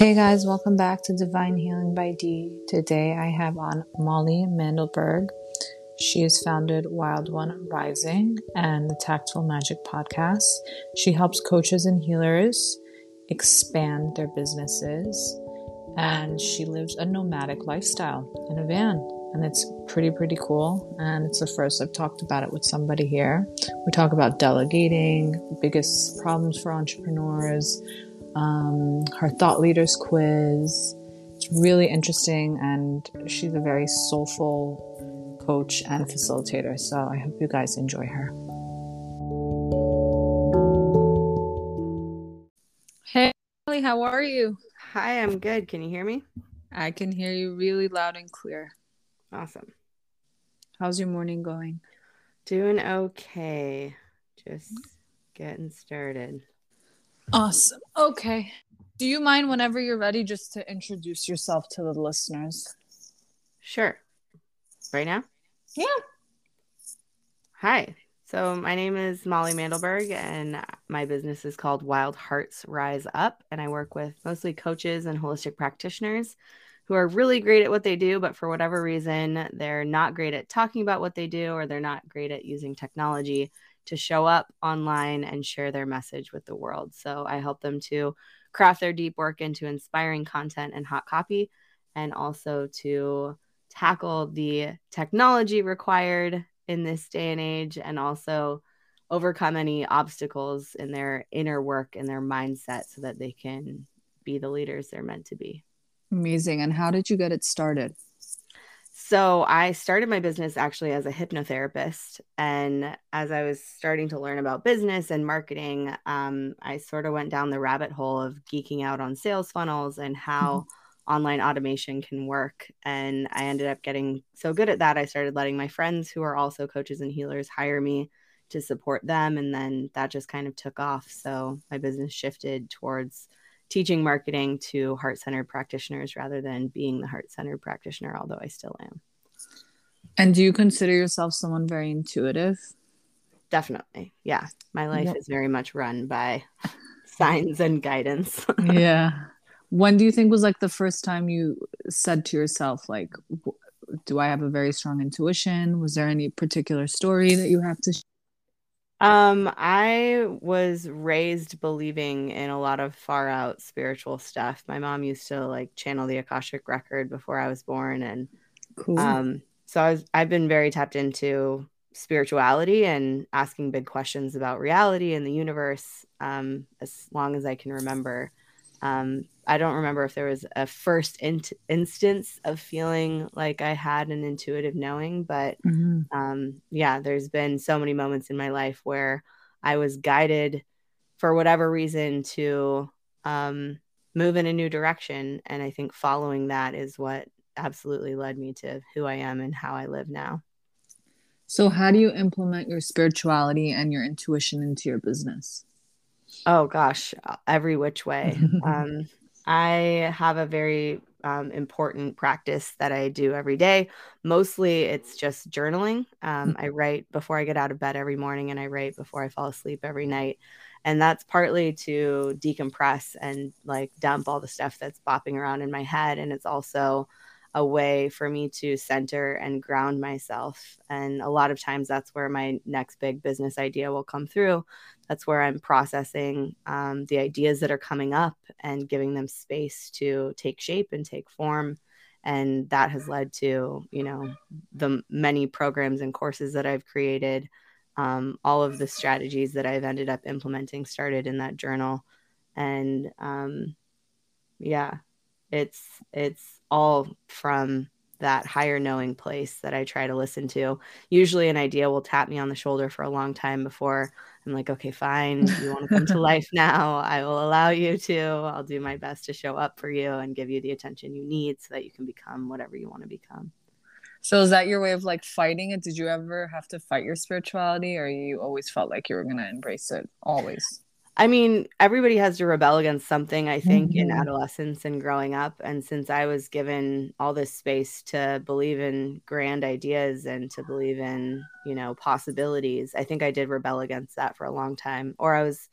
Hey guys, welcome back to Divine Healing by D. Today I have on Molly Mandelberg. She has founded Wild One Rising and the Tactful Magic podcast. She helps coaches and healers expand their businesses, and she lives a nomadic lifestyle in a van. And it's pretty, pretty cool. And it's the first I've talked about it with somebody here. We talk about delegating, biggest problems for entrepreneurs, um, her thought leaders quiz. It's really interesting, and she's a very soulful coach and facilitator. So I hope you guys enjoy her. Hey, Molly, how are you? Hi, I'm good. Can you hear me? I can hear you really loud and clear. Awesome. How's your morning going? Doing okay. Just getting started. Awesome. Okay. Do you mind whenever you're ready just to introduce yourself to the listeners? Sure. Right now? Yeah. Hi. So, my name is Molly Mandelberg, and my business is called Wild Hearts Rise Up. And I work with mostly coaches and holistic practitioners who are really great at what they do, but for whatever reason, they're not great at talking about what they do or they're not great at using technology to show up online and share their message with the world. So I help them to craft their deep work into inspiring content and hot copy, and also to tackle the technology required in this day and age, and also overcome any obstacles in their inner work and their mindset so that they can be the leaders they're meant to be. Amazing. And how did you get it started? So I started my business actually as a hypnotherapist. And as I was starting to learn about business and marketing, um, I sort of went down the rabbit hole of geeking out on sales funnels and how mm-hmm. online automation can work. And I ended up getting so good at that, I started letting my friends who are also coaches and healers hire me to support them. And then that just kind of took off. So my business shifted towards teaching marketing to heart centered practitioners rather than being the heart centered practitioner, although I still am. And do you consider yourself someone very intuitive? Definitely. Yeah. My life is very much run by signs and guidance. yeah. When do you think was like the first time you said to yourself, like, do I have a very strong intuition? Was there any particular story that you have to um, I was raised believing in a lot of far out spiritual stuff. My mom used to like channel the Akashic record before I was born and cool. um so I was I've been very tapped into spirituality and asking big questions about reality and the universe um as long as I can remember. Um, I don't remember if there was a first in- instance of feeling like I had an intuitive knowing, but mm-hmm. um, yeah, there's been so many moments in my life where I was guided for whatever reason to um, move in a new direction. And I think following that is what absolutely led me to who I am and how I live now. So, how do you implement your spirituality and your intuition into your business? Oh gosh, every which way. um, I have a very um, important practice that I do every day. Mostly it's just journaling. Um, I write before I get out of bed every morning and I write before I fall asleep every night. And that's partly to decompress and like dump all the stuff that's bopping around in my head. And it's also a way for me to center and ground myself. And a lot of times that's where my next big business idea will come through. That's where I'm processing um, the ideas that are coming up and giving them space to take shape and take form. And that has led to, you know, the many programs and courses that I've created. Um, all of the strategies that I've ended up implementing started in that journal. And um, yeah, it's it's all from that higher knowing place that I try to listen to. Usually an idea will tap me on the shoulder for a long time before I'm like, okay, fine. You want to come to life now? I will allow you to. I'll do my best to show up for you and give you the attention you need so that you can become whatever you want to become. So is that your way of like fighting it? Did you ever have to fight your spirituality or you always felt like you were going to embrace it always? I mean, everybody has to rebel against something, I think, mm-hmm. in adolescence and growing up. And since I was given all this space to believe in grand ideas and to believe in, you know, possibilities, I think I did rebel against that for a long time. Or I was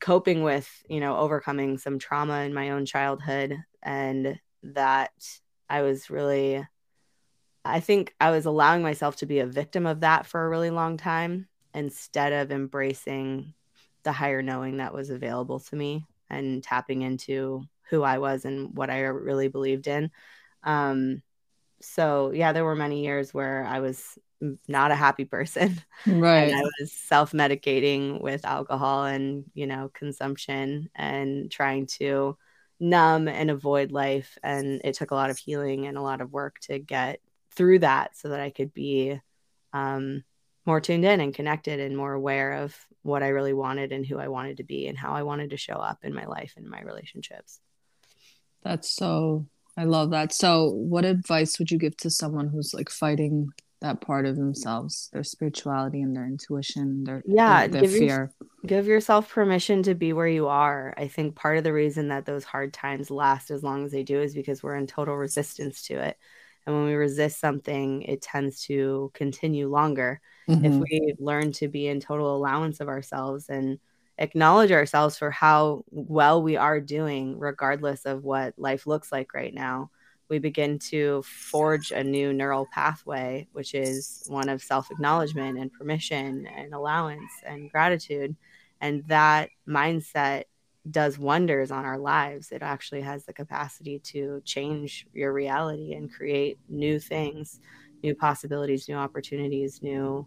coping with, you know, overcoming some trauma in my own childhood and that I was really I think I was allowing myself to be a victim of that for a really long time instead of embracing the higher knowing that was available to me and tapping into who I was and what I really believed in. Um, so yeah, there were many years where I was not a happy person. Right. I was self-medicating with alcohol and, you know, consumption and trying to numb and avoid life and it took a lot of healing and a lot of work to get through that so that I could be um, more tuned in and connected and more aware of what I really wanted and who I wanted to be and how I wanted to show up in my life and my relationships. That's so, I love that. So, what advice would you give to someone who's like fighting that part of themselves, their spirituality and their intuition, their yeah, their, give fear? Your, give yourself permission to be where you are. I think part of the reason that those hard times last as long as they do is because we're in total resistance to it. And when we resist something, it tends to continue longer. Mm-hmm. If we learn to be in total allowance of ourselves and acknowledge ourselves for how well we are doing, regardless of what life looks like right now, we begin to forge a new neural pathway, which is one of self acknowledgement and permission and allowance and gratitude. And that mindset does wonders on our lives. It actually has the capacity to change your reality and create new things, new possibilities, new opportunities, new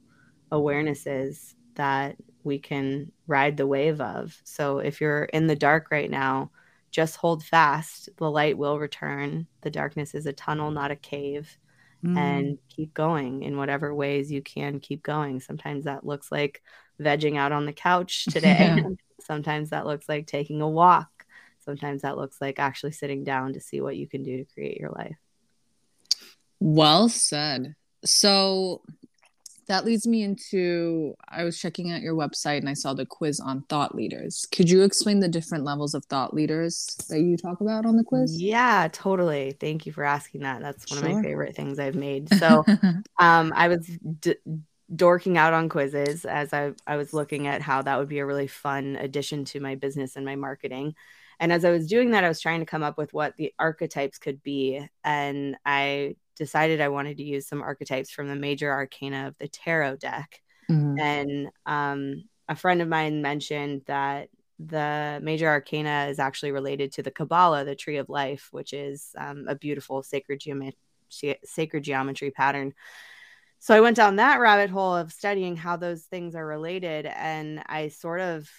awarenesses that we can ride the wave of. So if you're in the dark right now, just hold fast. The light will return. The darkness is a tunnel, not a cave. Mm. And keep going in whatever ways you can keep going. Sometimes that looks like vegging out on the couch today. Yeah. Sometimes that looks like taking a walk. Sometimes that looks like actually sitting down to see what you can do to create your life. Well said. So that leads me into I was checking out your website and I saw the quiz on thought leaders. Could you explain the different levels of thought leaders that you talk about on the quiz? Yeah, totally. Thank you for asking that. That's one sure. of my favorite things I've made. So, um, I was d- dorking out on quizzes as I, I was looking at how that would be a really fun addition to my business and my marketing. And as I was doing that, I was trying to come up with what the archetypes could be. And I decided I wanted to use some archetypes from the major arcana of the tarot deck. Mm-hmm. And um, a friend of mine mentioned that the major arcana is actually related to the Kabbalah, the tree of life, which is um, a beautiful sacred, geomet- sacred geometry pattern so I went down that rabbit hole of studying how those things are related. And I sort of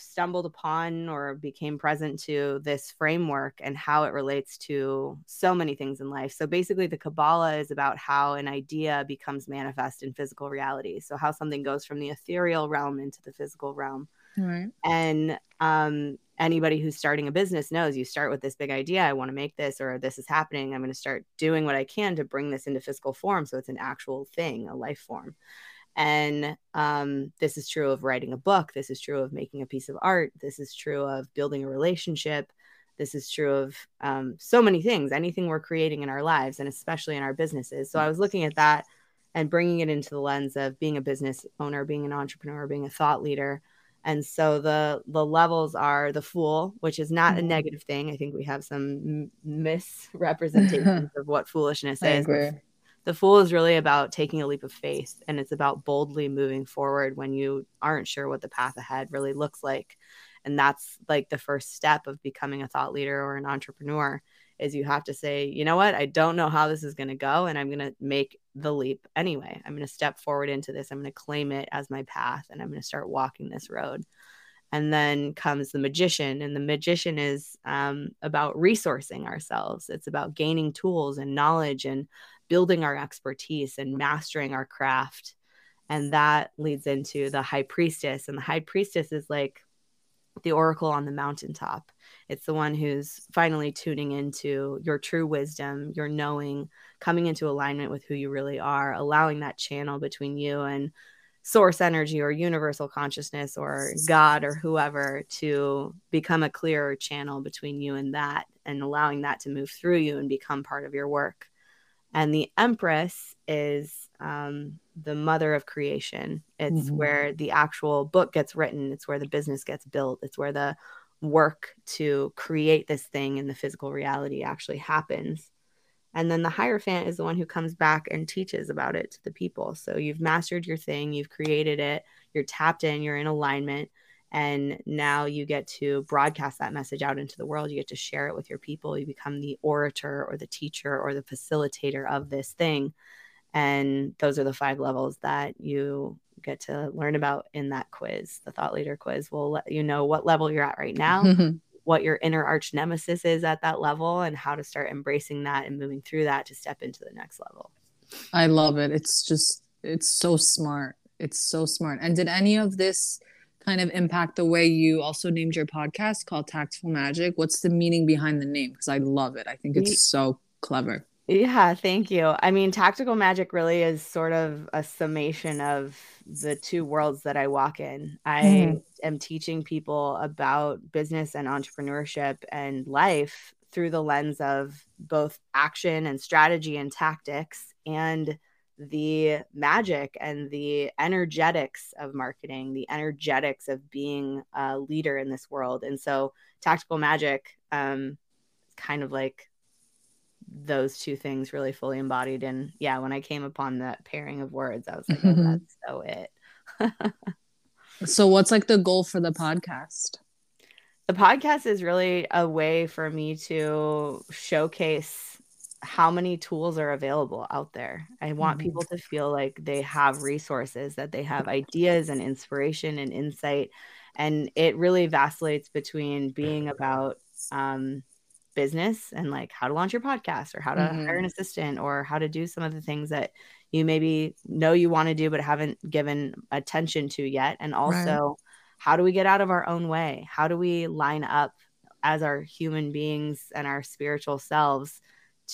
stumbled upon or became present to this framework and how it relates to so many things in life. So basically, the Kabbalah is about how an idea becomes manifest in physical reality. So, how something goes from the ethereal realm into the physical realm. Right. And um, anybody who's starting a business knows you start with this big idea i want to make this or this is happening i'm going to start doing what i can to bring this into physical form so it's an actual thing a life form and um, this is true of writing a book. This is true of making a piece of art. This is true of building a relationship. This is true of um, so many things anything we're creating in our lives and especially in our businesses. So i was looking at that and bringing it into the lens of being a business owner being an entrepreneur being a thought leader. And so the the levels are the fool which is not a mm-hmm. negative thing. I think we have some misrepresentations of what foolishness is the fool is really about taking a leap of faith and it's about boldly moving forward when you aren't sure what the path ahead really looks like and that's like the first step of becoming a thought leader or an entrepreneur is you have to say, you know what, I don't know how this is going to go, and I'm going to make the leap anyway. I'm going to step forward into this. I'm going to claim it as my path, and I'm going to start walking this road. And then comes the magician, and the magician is um, about resourcing ourselves. It's about gaining tools and knowledge and building our expertise and mastering our craft. And that leads into the high priestess. And the high priestess is like the oracle on the mountaintop. It's the one who's finally tuning into your true wisdom, your knowing, coming into alignment with who you really are, allowing that channel between you and source energy or universal consciousness or God or whoever to become a clearer channel between you and that and allowing that to move through you and become part of your work. And the Empress is um, the mother of creation. It's Mhm. where the actual book gets written. It's where the business gets built. It's where the work to create this thing in the physical reality actually happens. And then the Hierophant is the one who comes back and teaches about it to the people. So you've mastered your thing, you've created it, you're tapped in, you're in alignment. And now you get to broadcast that message out into the world. You get to share it with your people. You become the orator or the teacher or the facilitator of this thing. And those are the five levels that you get to learn about in that quiz. The thought leader quiz will let you know what level you're at right now, what your inner arch nemesis is at that level, and how to start embracing that and moving through that to step into the next level. I love it. It's just it's so smart. It's so smart. And did any of this kind of impact the way you also named your podcast called Tactful Magic? What's the meaning behind the name? Because I love it. I think it's so clever. Yeah, thank you. I mean, tactical magic really is sort of a summation of the two worlds that I walk in. I Mhm. am teaching people about business and entrepreneurship and life through the lens of both action and strategy and tactics and the magic and the energetics of marketing, the energetics of being a leader in this world. And so, tactical magic, um, kind of like those two things really fully embodied. And yeah, when I came upon that pairing of words, I was like, oh, Mhm. that's so it. So what's like the goal for the podcast? the podcast is really a way for me to showcase how many tools are available out there. I want Mhm. people to feel like they have resources, that they have ideas and inspiration and insight. And it really vacillates between being about um, business and like how to launch your podcast or how to Mhm. hire an assistant or how to do some of the things that you maybe know you want to do but haven't given attention to yet. And also, how do we get out of our own way? How do we line up as our human beings and our spiritual selves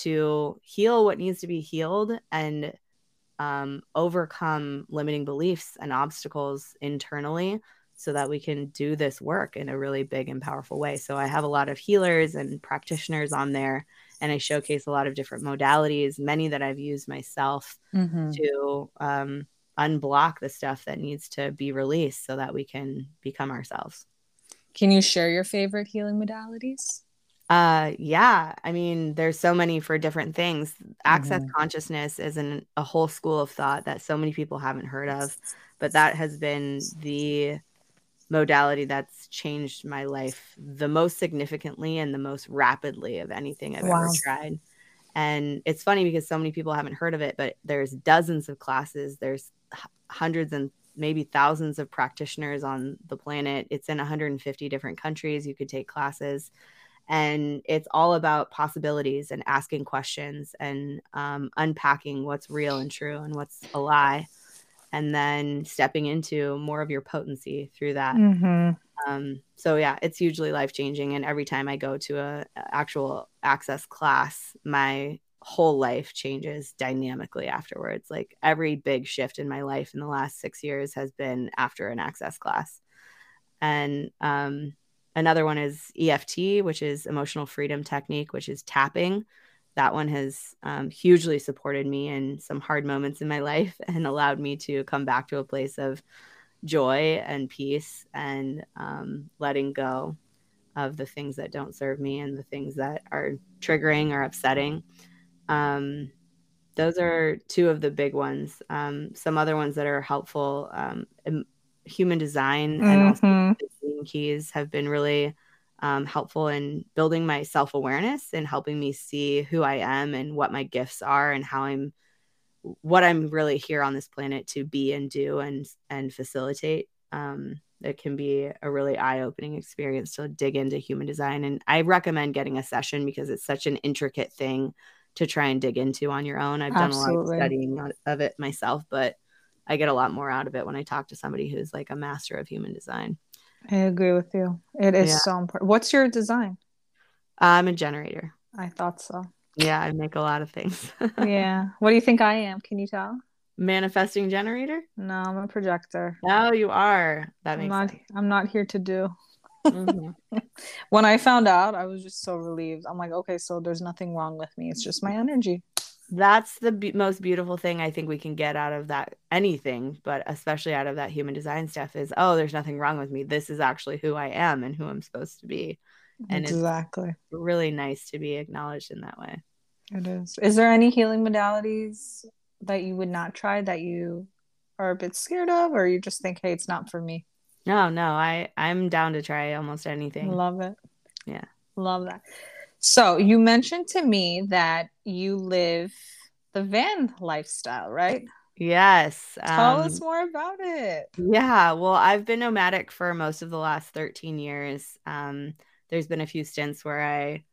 to heal what needs to be healed and um, overcome limiting beliefs and obstacles internally so that we can do this work in a really big and powerful way. So I have a lot of healers and practitioners on there, and I showcase a lot of different modalities, many that I've used myself Mhm. to um, unblock the stuff that needs to be released so that we can become ourselves. Can you share your favorite healing modalities? Uh, yeah. I mean, there's so many for different things. Access Mhm. consciousness is an, a whole school of thought that so many people haven't heard of, but that has been the modality that's changed my life the most significantly and the most rapidly of anything I've Wow. ever tried. And it's funny because so many people haven't heard of it, but there's dozens of classes, there's h- hundreds and maybe thousands of practitioners on the planet. It's in 150 different countries. You could take classes and it's all about possibilities and asking questions and um, unpacking what's real and true and what's a lie and then stepping into more of your potency through that. Mm-hmm. um, so yeah it's hugely life changing and every time i go to a, actual access class my whole life changes dynamically afterwards. Like every big shift in my life in the last six years has been after an access class. And um, another one is eft which is emotional freedom technique which is tapping that one has um, hugely supported me in some hard moments in my life and allowed me to come back to a place of joy and peace and um, letting go of the things that don't serve me and the things that are triggering or upsetting. Um, those are two of the big ones. Um, some other ones that are helpful um, human design and also Mhm. Gene keys have been really um, helpful in building my self awareness and helping me see who I am and what my gifts are and how I'm what I'm really here on this planet to be and do and and facilitate. Um, it can be a really eye opening experience to dig into human design, and I recommend getting a session because it's such an intricate thing to try and dig into on your own. I've done a lot of studying of it myself, but I get a lot more out of it when I talk to somebody who's like a master of human design. I agree with you. It is Yeah. so important. What's your design? I'm a generator. I thought so. Yeah, I make a lot of things. Yeah. What do you think I am? Can you tell? Manifesting generator? No, I'm a projector. Oh, you are. That I'm makes not sense. I'm not here to do. Mhm. When I found out, I was just so relieved. I'm like, okay, so there's nothing wrong with me. It's just my energy. That's the be- most beautiful thing I think we can get out of that anything, but especially out of that human design stuff is oh, there's nothing wrong with me. This is actually who I am and who I'm supposed to be. And exactly. it's really nice to be acknowledged in that way. It is. Is there any healing modalities that you would not try that you are a bit scared of or you just think hey, it's not for me? No, no, I I'm down to try almost anything. Love it. Yeah. Love that. So you mentioned to me that you live the van lifestyle, right? Yes. Tell um, us more about it. Yeah. Well, I've been nomadic for most of the last 13 years. Um, there's been a few stints where I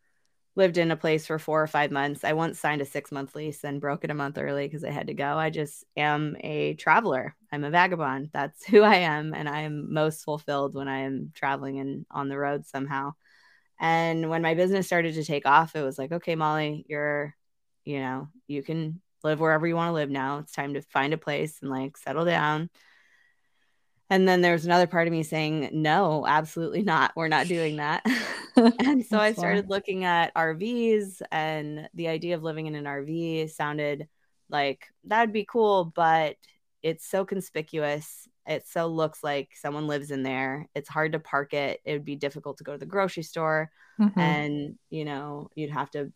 lived in a place for four or five months. I once signed a six month lease and broke it a month early because I had to go. I just am a traveler. I'm a vagabond. That's who I am. And I am most fulfilled when I am traveling and on the road somehow. And when my business started to take off, it was like, okay, Molly, you're, you know, you can live wherever you want to live now. It's time to find a place and like settle down. And then there was another part of me saying, no, absolutely not. We're not doing that. and so I started looking at RVs, and the idea of living in an RV sounded like that'd be cool, but it's so conspicuous it so looks like someone lives in there. It's hard to park it. It would be difficult to go to the grocery store. Mm-hmm. And, you know, you'd have to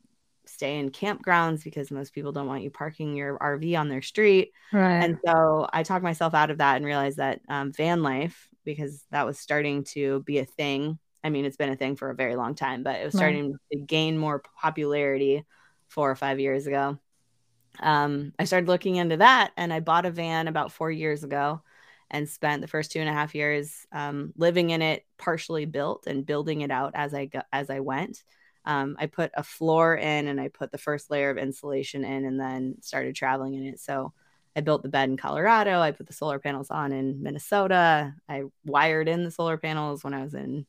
stay in campgrounds because most people don't want you parking your RV on their street. Right. And so I talked myself out of that and realized that um, van life, because that was starting to be a thing. I mean, it's been a thing for a very long time, but it was starting right. to gain more popularity four or five years ago. Um, I started looking into that and I bought a van about four years ago and spent the first two and a half years um, living in it, partially built and building it out as I go, as I went. Um, I put a floor in and I put the first layer of insulation in, and then started traveling in it. So I built the bed in Colorado. I put the solar panels on in Minnesota. I wired in the solar panels when I was in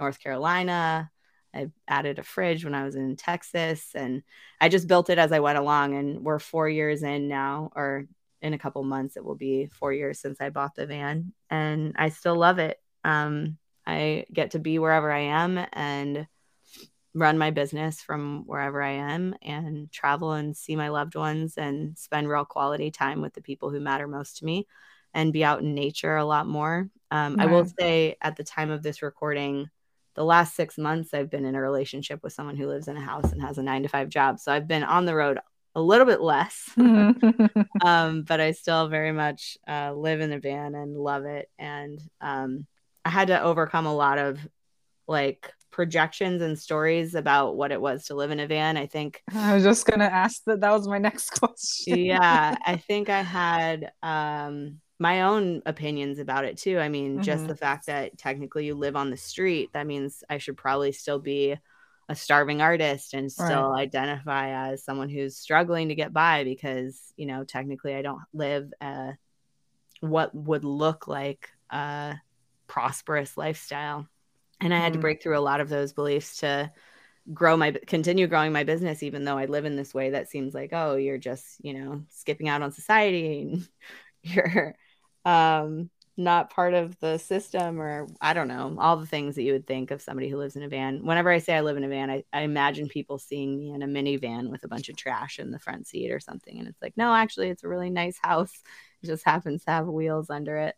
North Carolina. I added a fridge when I was in Texas, and I just built it as I went along. And we're four years in now, or in a couple months it will be four years since i bought the van and i still love it um, i get to be wherever i am and run my business from wherever i am and travel and see my loved ones and spend real quality time with the people who matter most to me and be out in nature a lot more. Um, i will say at the time of this recording the last six months i've been in a relationship with someone who lives in a house and has a nine to five job. So i've been on the road a little bit less, um, but I still very much uh, live in the van and love it. And um, I had to overcome a lot of like projections and stories about what it was to live in a van. I think I was just gonna ask that. That was my next question. yeah, I think I had um, my own opinions about it too. I mean, mm-hmm. just the fact that technically you live on the street, that means I should probably still be a starving artist and still right. identify as someone who's struggling to get by because you know technically i don't live a, what would look like a prosperous lifestyle and i had to break through a lot of those beliefs to grow my continue growing my business even though i live in this way that seems like oh you're just you know skipping out on society and you're um not part of the system or I don't know, all the things that you would think of somebody who lives in a van. Whenever I say I live in a van, I, I imagine people seeing me in a minivan with a bunch of trash in the front seat or something. And it's like, no, actually, it's a really nice house. It just happens to have wheels under it.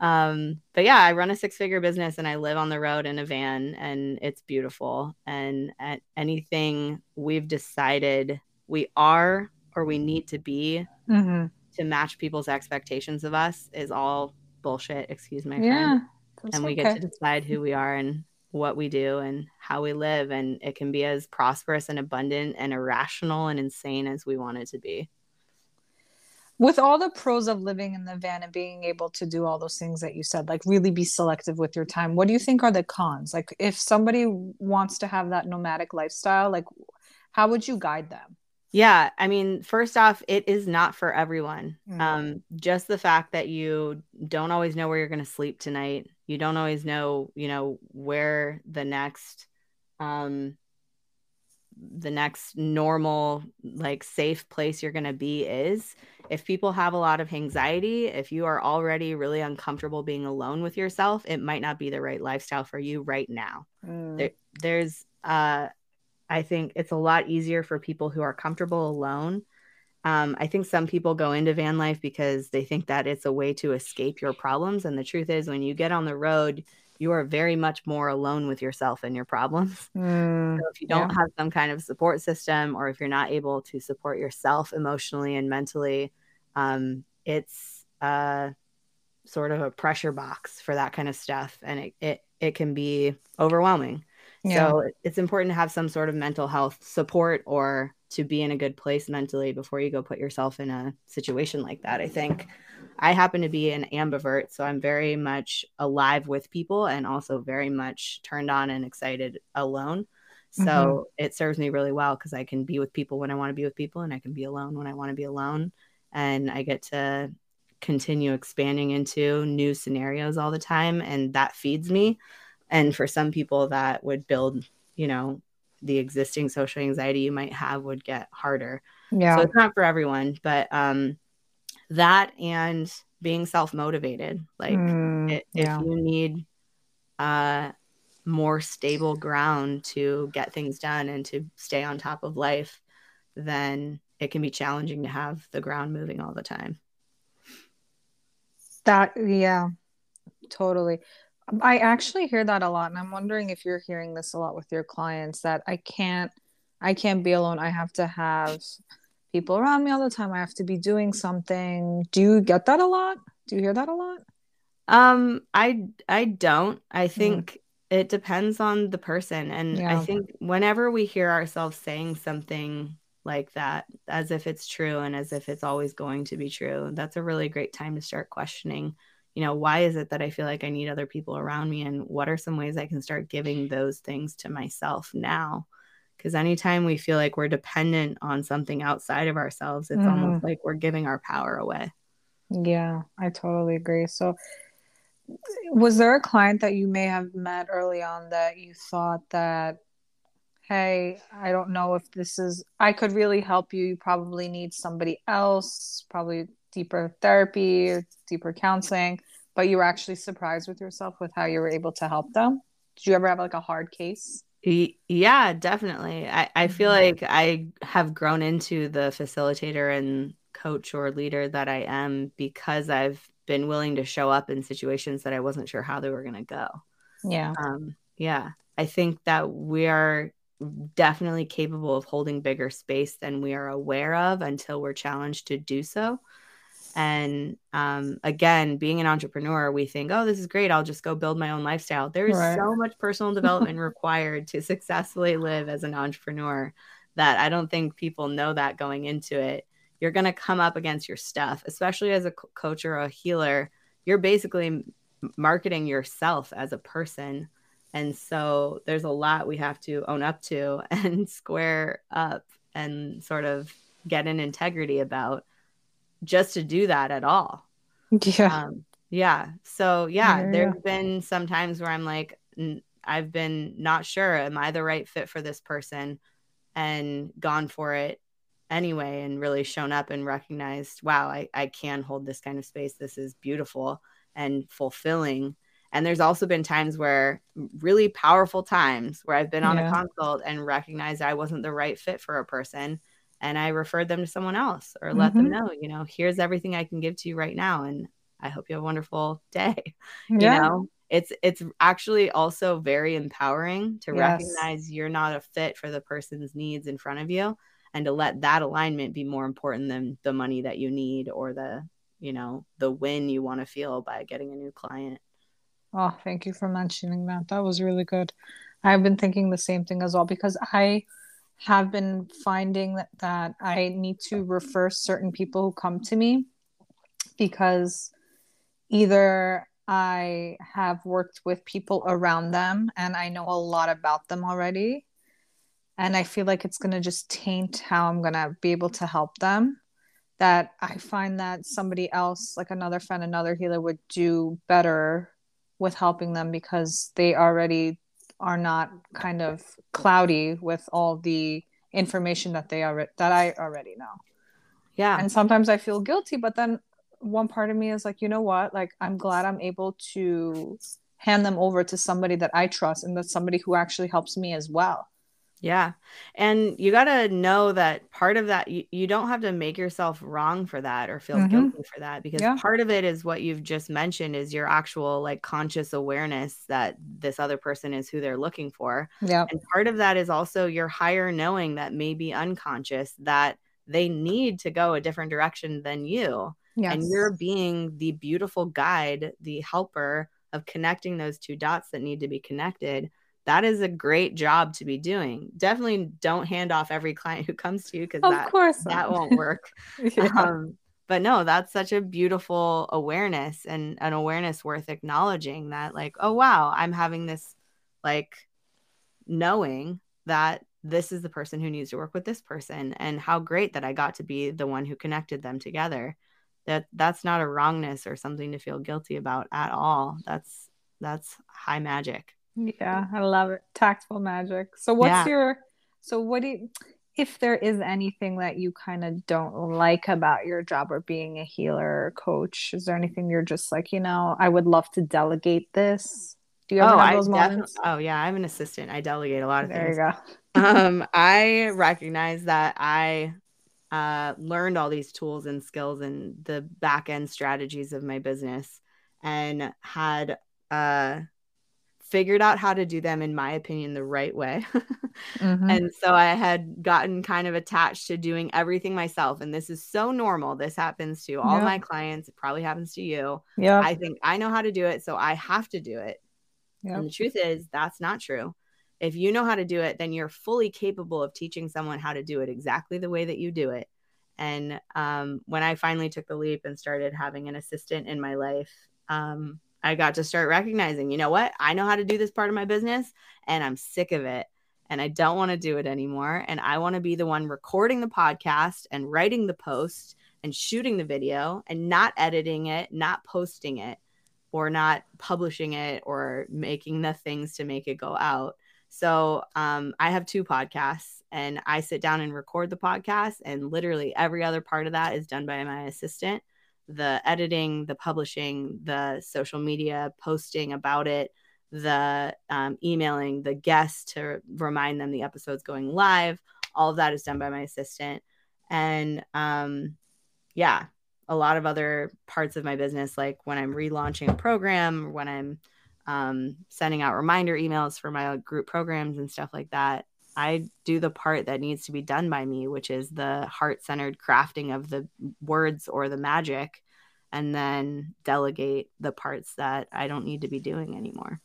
Um, but yeah, I run a six figure business and I live on the road in a van and it's beautiful. And at anything we've decided we are or we need to be mm-hmm. to match people's expectations of us is all bullshit, excuse my yeah, friend. And we okay. get to decide who we are and what we do and how we live. And it can be as prosperous and abundant and irrational and insane as we want it to be. With all the pros of living in the van and being able to do all those things that you said, like really be selective with your time, what do you think are the cons? Like, if somebody wants to have that nomadic lifestyle, like, how would you guide them? Yeah, I mean, first off, it is not for everyone. Mm-hmm. Um, just the fact that you don't always know where you're going to sleep tonight. You don't always know, you know, where the next um the next normal like safe place you're going to be is. If people have a lot of anxiety, if you are already really uncomfortable being alone with yourself, it might not be the right lifestyle for you right now. Mm. There, there's uh I think it's a lot easier for people who are comfortable alone um, I think some people go into van life because they think that it's a way to escape your problems. And the truth is, when you get on the road, you are very much more alone with yourself and your problems. Mm, so if you don't yeah. have some kind of support system, or if you're not able to support yourself emotionally and mentally, um, it's uh, sort of a pressure box for that kind of stuff, and it it, it can be overwhelming. Yeah. So it's important to have some sort of mental health support or to be in a good place mentally before you go put yourself in a situation like that. I think I happen to be an ambivert, so I'm very much alive with people and also very much turned on and excited alone. So mm-hmm. it serves me really well because I can be with people when I want to be with people and I can be alone when I want to be alone. And I get to continue expanding into new scenarios all the time. And that feeds me. And for some people, that would build, you know, the existing social anxiety you might have would get harder. Yeah. So it's not for everyone, but um that and being self-motivated. Like mm, it, yeah. if you need uh more stable ground to get things done and to stay on top of life, then it can be challenging to have the ground moving all the time. That yeah, totally. I actually hear that a lot, and I'm wondering if you're hearing this a lot with your clients that I can't, I can't be alone. I have to have people around me all the time. I have to be doing something. Do you get that a lot? Do you hear that a lot? Um, I I don't. I hmm. think mm. it depends on the person, and yeah. I think whenever we hear ourselves saying something like that, as if it's true and as if it's always going to be true, that's a really great time to start questioning you know why is it that i feel like i need other people around me and what are some ways i can start giving those things to myself now because anytime we feel like we're dependent on something outside of ourselves it's mm. almost like we're giving our power away yeah i totally agree so was there a client that you may have met early on that you thought that hey i don't know if this is i could really help you you probably need somebody else probably deeper therapy, deeper counseling, but you were actually surprised with yourself with how you were able to help them? Did you ever have like a hard case? Yeah, definitely. I, I feel mm-hmm. like I have grown into the facilitator and coach or leader that I am because I've been willing to show up in situations that I wasn't sure how they were going to go. Yeah. Um, yeah. I think that we are definitely capable of holding bigger space than we are aware of until we're challenged to do so. And um, again, being an entrepreneur, we think, oh, this is great. I'll just go build my own lifestyle. There is right. so much personal development required to successfully live as an entrepreneur that I don't think people know that going into it. You're going to come up against your stuff, especially as a coach or a healer. You're basically marketing yourself as a person. And so there's a lot we have to own up to and square up and sort of get an integrity about just to do that at all. Yeah. Um, yeah. So yeah, yeah, there's been some times where I'm like, I've been not sure, am I the right fit for this person? And gone for it anyway, and really shown up and recognized, wow, I, I can hold this kind of space. This is beautiful and fulfilling. And there's also been times where really powerful times where I've been on yeah. a consult and recognized I wasn't the right fit for a person and I referred them to someone else or let mm-hmm. them know, you know, here's everything I can give to you right now. And I hope you have a wonderful day. Yeah. You know, it's it's actually also very empowering to yes. recognize you're not a fit for the person's needs in front of you and to let that alignment be more important than the money that you need or the, you know, the win you want to feel by getting a new client. Oh, thank you for mentioning that. That was really good. I've been thinking the same thing as well because I have been finding that, that I need to refer certain people who come to me because either I have worked with people around them and I know a lot about them already. And I feel like it's going to just taint how I'm going to be able to help them. That I find that somebody else, like another friend, another healer, would do better with helping them because they already are not kind of cloudy with all the information that they are that I already know. Yeah. And sometimes I feel guilty, but then one part of me is like, you know what? Like I'm glad I'm able to hand them over to somebody that I trust and that's somebody who actually helps me as well. Yeah. And you got to know that part of that, you, you don't have to make yourself wrong for that or feel mm-hmm. guilty for that because yeah. part of it is what you've just mentioned is your actual like conscious awareness that this other person is who they're looking for. Yeah. And part of that is also your higher knowing that may be unconscious that they need to go a different direction than you. Yes. And you're being the beautiful guide, the helper of connecting those two dots that need to be connected that is a great job to be doing. Definitely don't hand off every client who comes to you because that, course that won't work. yeah. um, but no, that's such a beautiful awareness and an awareness worth acknowledging that, like, oh, wow, I'm having this, like, knowing that this is the person who needs to work with this person and how great that I got to be the one who connected them together. That that's not a wrongness or something to feel guilty about at all. That's that's high magic. Yeah, I love it. Tactful magic. So what's yeah. your so what do you if there is anything that you kind of don't like about your job or being a healer or coach, is there anything you're just like, you know, I would love to delegate this? Do you ever oh, have those I moments? Oh yeah, I'm an assistant. I delegate a lot of there things. There you go. um, I recognize that I uh, learned all these tools and skills and the back end strategies of my business and had uh figured out how to do them in my opinion the right way mm-hmm. and so i had gotten kind of attached to doing everything myself and this is so normal this happens to all yep. my clients it probably happens to you yeah i think i know how to do it so i have to do it yep. and the truth is that's not true if you know how to do it then you're fully capable of teaching someone how to do it exactly the way that you do it and um, when i finally took the leap and started having an assistant in my life um, I got to start recognizing, you know what? I know how to do this part of my business and I'm sick of it and I don't want to do it anymore. And I want to be the one recording the podcast and writing the post and shooting the video and not editing it, not posting it, or not publishing it or making the things to make it go out. So um, I have two podcasts and I sit down and record the podcast, and literally every other part of that is done by my assistant the editing, the publishing, the social media posting about it, the um, emailing the guests to remind them the episode's going live. All of that is done by my assistant. And um, yeah, a lot of other parts of my business, like when I'm relaunching a program, when I'm um, sending out reminder emails for my group programs and stuff like that. I do the part that needs to be done by me, which is the heart centered crafting of the words or the magic, and then delegate the parts that I don't need to be doing anymore.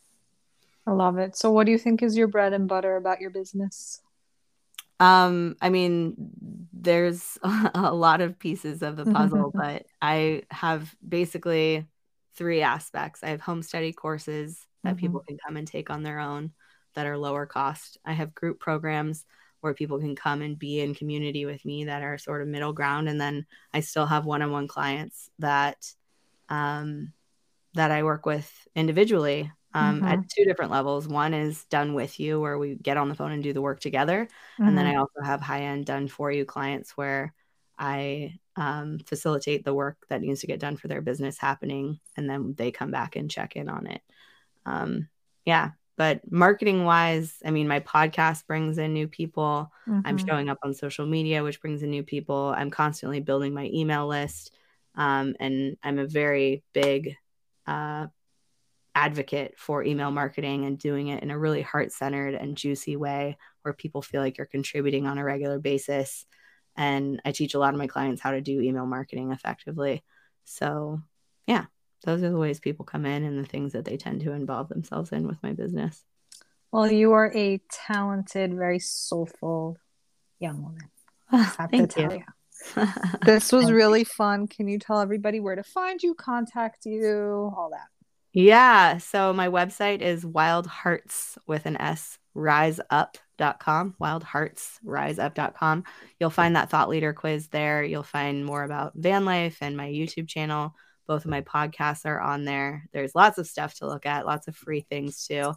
I love it. So, what do you think is your bread and butter about your business? Um, I mean, there's a lot of pieces of the puzzle, but I have basically three aspects. I have home study courses that mm-hmm. people can come and take on their own that are lower cost. I have group programs where people can come and be in community with me that are sort of middle ground. And then I still have one-on-one clients that um, that I work with individually um, mm-hmm. at two different levels. One is done with you, where we get on the phone and do the work together, mm-hmm. and then mm-hmm. I also have high-end done for you clients where I um, facilitate the work that needs to get done for their business happening, and then they come back and check in on it. Um, yeah, but marketing wise, I mean, my podcast brings in new people. Mm-hmm. I'm showing up on social media, which brings in new people. I'm constantly building my email list. Um, and I'm a very big uh, advocate for email marketing and doing it in a really heart centered and juicy way where people feel like you're contributing on a regular basis. And I teach a lot of my clients how to do email marketing effectively. So, yeah, those are the ways people come in and the things that they tend to involve themselves in with my business. Well, you are a talented, very soulful young woman. Thank you. you. this was really fun. Can you tell everybody where to find you, contact you, all that? Yeah. So my website is Wild Hearts with an S riseup.com, wildheartsriseup.com. You'll find that thought leader quiz there. You'll find more about van life and my YouTube channel. Both of my podcasts are on there. There's lots of stuff to look at, lots of free things too.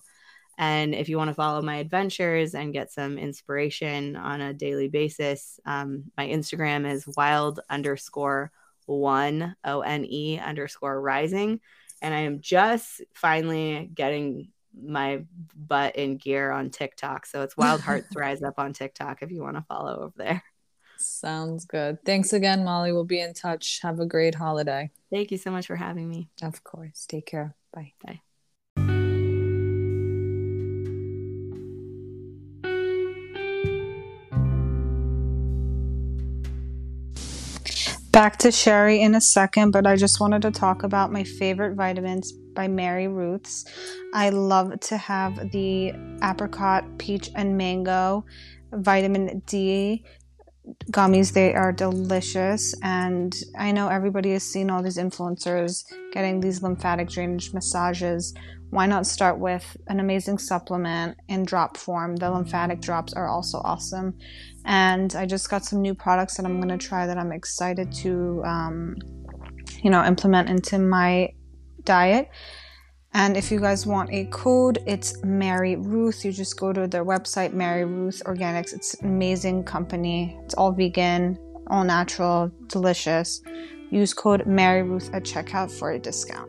And if you want to follow my adventures and get some inspiration on a daily basis, um, my Instagram is wild underscore one, O N E underscore rising. And I am just finally getting my butt in gear on TikTok. So it's Wild Hearts Rise Up on TikTok if you want to follow over there. Sounds good. Thanks again, Molly. We'll be in touch. Have a great holiday. Thank you so much for having me. Of course. Take care. Bye. Bye. Back to Sherry in a second, but I just wanted to talk about my favorite vitamins by Mary Ruths. I love to have the apricot, peach, and mango vitamin D gummies. They are delicious, and I know everybody has seen all these influencers getting these lymphatic drainage massages. Why not start with an amazing supplement in drop form? The lymphatic drops are also awesome. And I just got some new products that I'm going to try that I'm excited to, um, you know, implement into my diet. And if you guys want a code, it's Mary Ruth. You just go to their website, Mary Ruth Organics. It's an amazing company. It's all vegan, all natural, delicious. Use code Mary Ruth at checkout for a discount.